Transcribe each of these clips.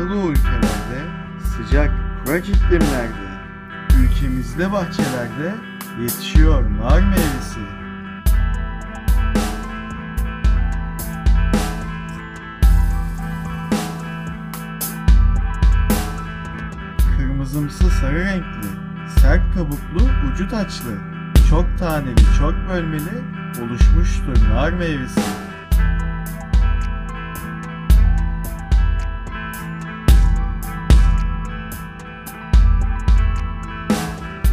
Orta Doğu ülkelerde sıcak kurak iklimlerde ülkemizde bahçelerde yetişiyor nar meyvesi. Kırmızımsı sarı renkli, sert kabuklu, ucu taçlı, çok taneli, çok bölmeli oluşmuştur nar meyvesi.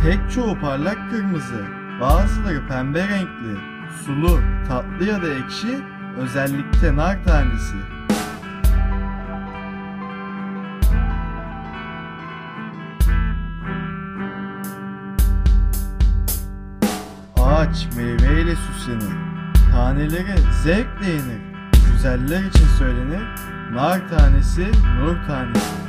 Pek çoğu parlak kırmızı, bazıları pembe renkli, sulu, tatlı ya da ekşi, özellikle nar tanesi. Ağaç meyveyle süslenir. Taneleri zevkle yenir. Güzeller için söylenir. Nar tanesi, nur tanesi.